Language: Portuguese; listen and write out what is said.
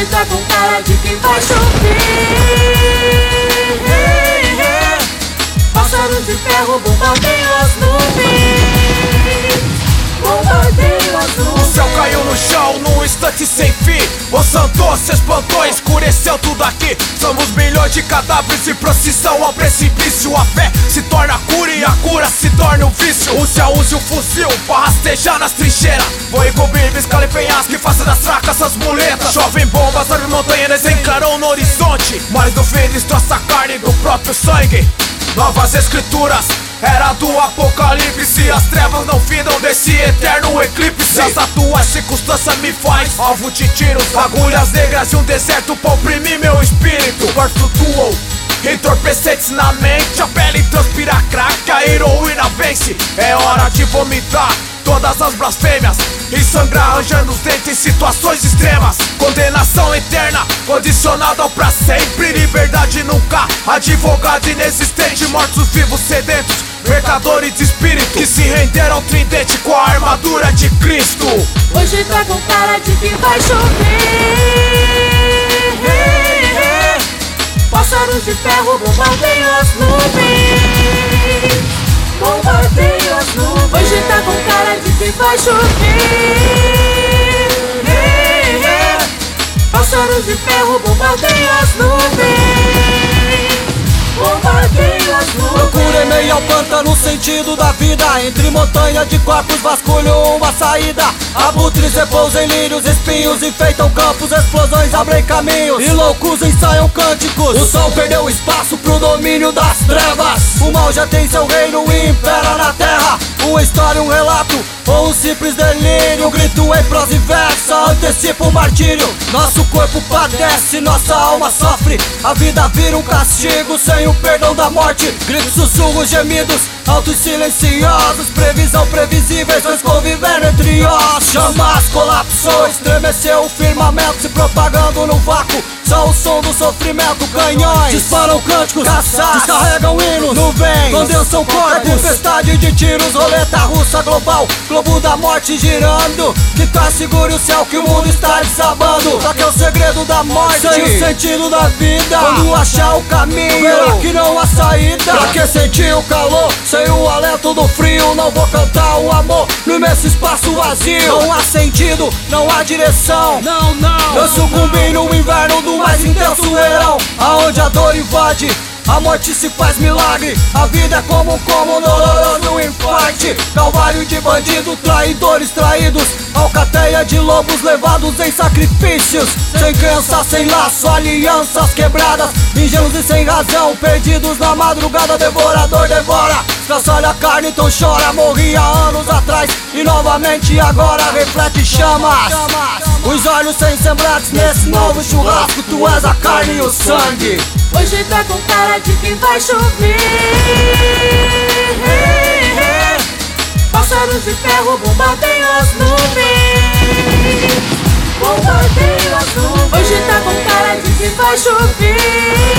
Hoje tá com cara de que vai chover Pássaros de ferro bombardeiam as nuvens. Bombardeiam as nuvens. O céu caiu no chão num instante sem fim. O santo se espantou, escureceu tudo aqui. Somos milhões de cadáveres em procissão ao precipício. A fé se torna cura e a cura se torna um vício. O céu use o fuzil pra rastejar nas trincheiras. Vou encobrir, escala penhasco e faça das fracas as muletas. Chovem bombas, árvores montanhas desencarou no horizonte. Mas no fim destroça a carne do próprio sangue Novas escrituras, era do apocalipse. As trevas não findam desse eterno eclipse. As atuais circunstâncias me faz alvo de tiros. Agulhas negras e um deserto pra oprimir meu espírito. O ar flutuou Entorpecentes na mente, a pele transpira crack, a heroína vence. É hora de vomitar todas as blasfêmias E sangrar arranjando os dentes em situações extremas advogado inexistente Mortos vivos sedentos, mercadores de espírito Que se renderam tridente com a armadura de Cristo. Hoje tá com cara de que vai chover. Pássaros de ferro bombardeiam as nuvens. Bombardeiam as nuvens. Hoje tá com cara de que vai chover. Pássaros de ferro bombardeiam as nuvens pântano, sentido da vida Entre montanha de corpos vasculho uma saída. Abutres repousam em lírios, espinhos enfeitam campos Explosões abrem caminhos. E loucos ensaiam cânticos. O sol perdeu espaço pro domínio das trevas. O mal já tem seu reino e impera na terra Uma história, um relato ou um simples delírio. Um grito em prosa e versa antecipa o martírio. Nosso corpo padece, nossa alma sofre. A vida vira um castigo sem o perdão da morte. Gritos, sussurros, gemidos, altos silenciosos. Previsão previsíveis, dois convivendo entre nós. Chamas colapsou, estremeceu o firmamento Se propagando no vácuo, só o som do sofrimento Canhões. Disparam cânticos, Nuvens condensam corpos, tempestade de tiros Roleta russa global, globo da morte girando. Que tá seguro o céu que o mundo está desabando. Só que é o segredo da morte, sem o sentido da vida. Quando achar o caminho, verá que não há saída. Pra que sentir o calor, sem o alento do frio Não vou cantar o amor. No imenso espaço vazio. Não há sentido, não há direção. Não, não. Eu sucumbi no inverno do mais intenso verão. Aonde a dor invade a morte se faz milagre, a vida é como um como doloroso infarte. Calvário de bandido, traidores traídos Alcateia de lobos levados em sacrifícios. Sem crença, sem laço, alianças quebradas. Ingênuos e sem razão, perdidos na madrugada Devorador devora, escaçalha a carne, então chora Morri há anos atrás. E novamente agora reflete chamas. Os olhos sem semblantes nesse novo churrasco Tu és a carne e o sangue Hoje tá com cara de que vai chover. Pássaros de ferro bombardeiam as nuvens. Bombardeiam as nuvens. Hoje tá com cara de que vai chover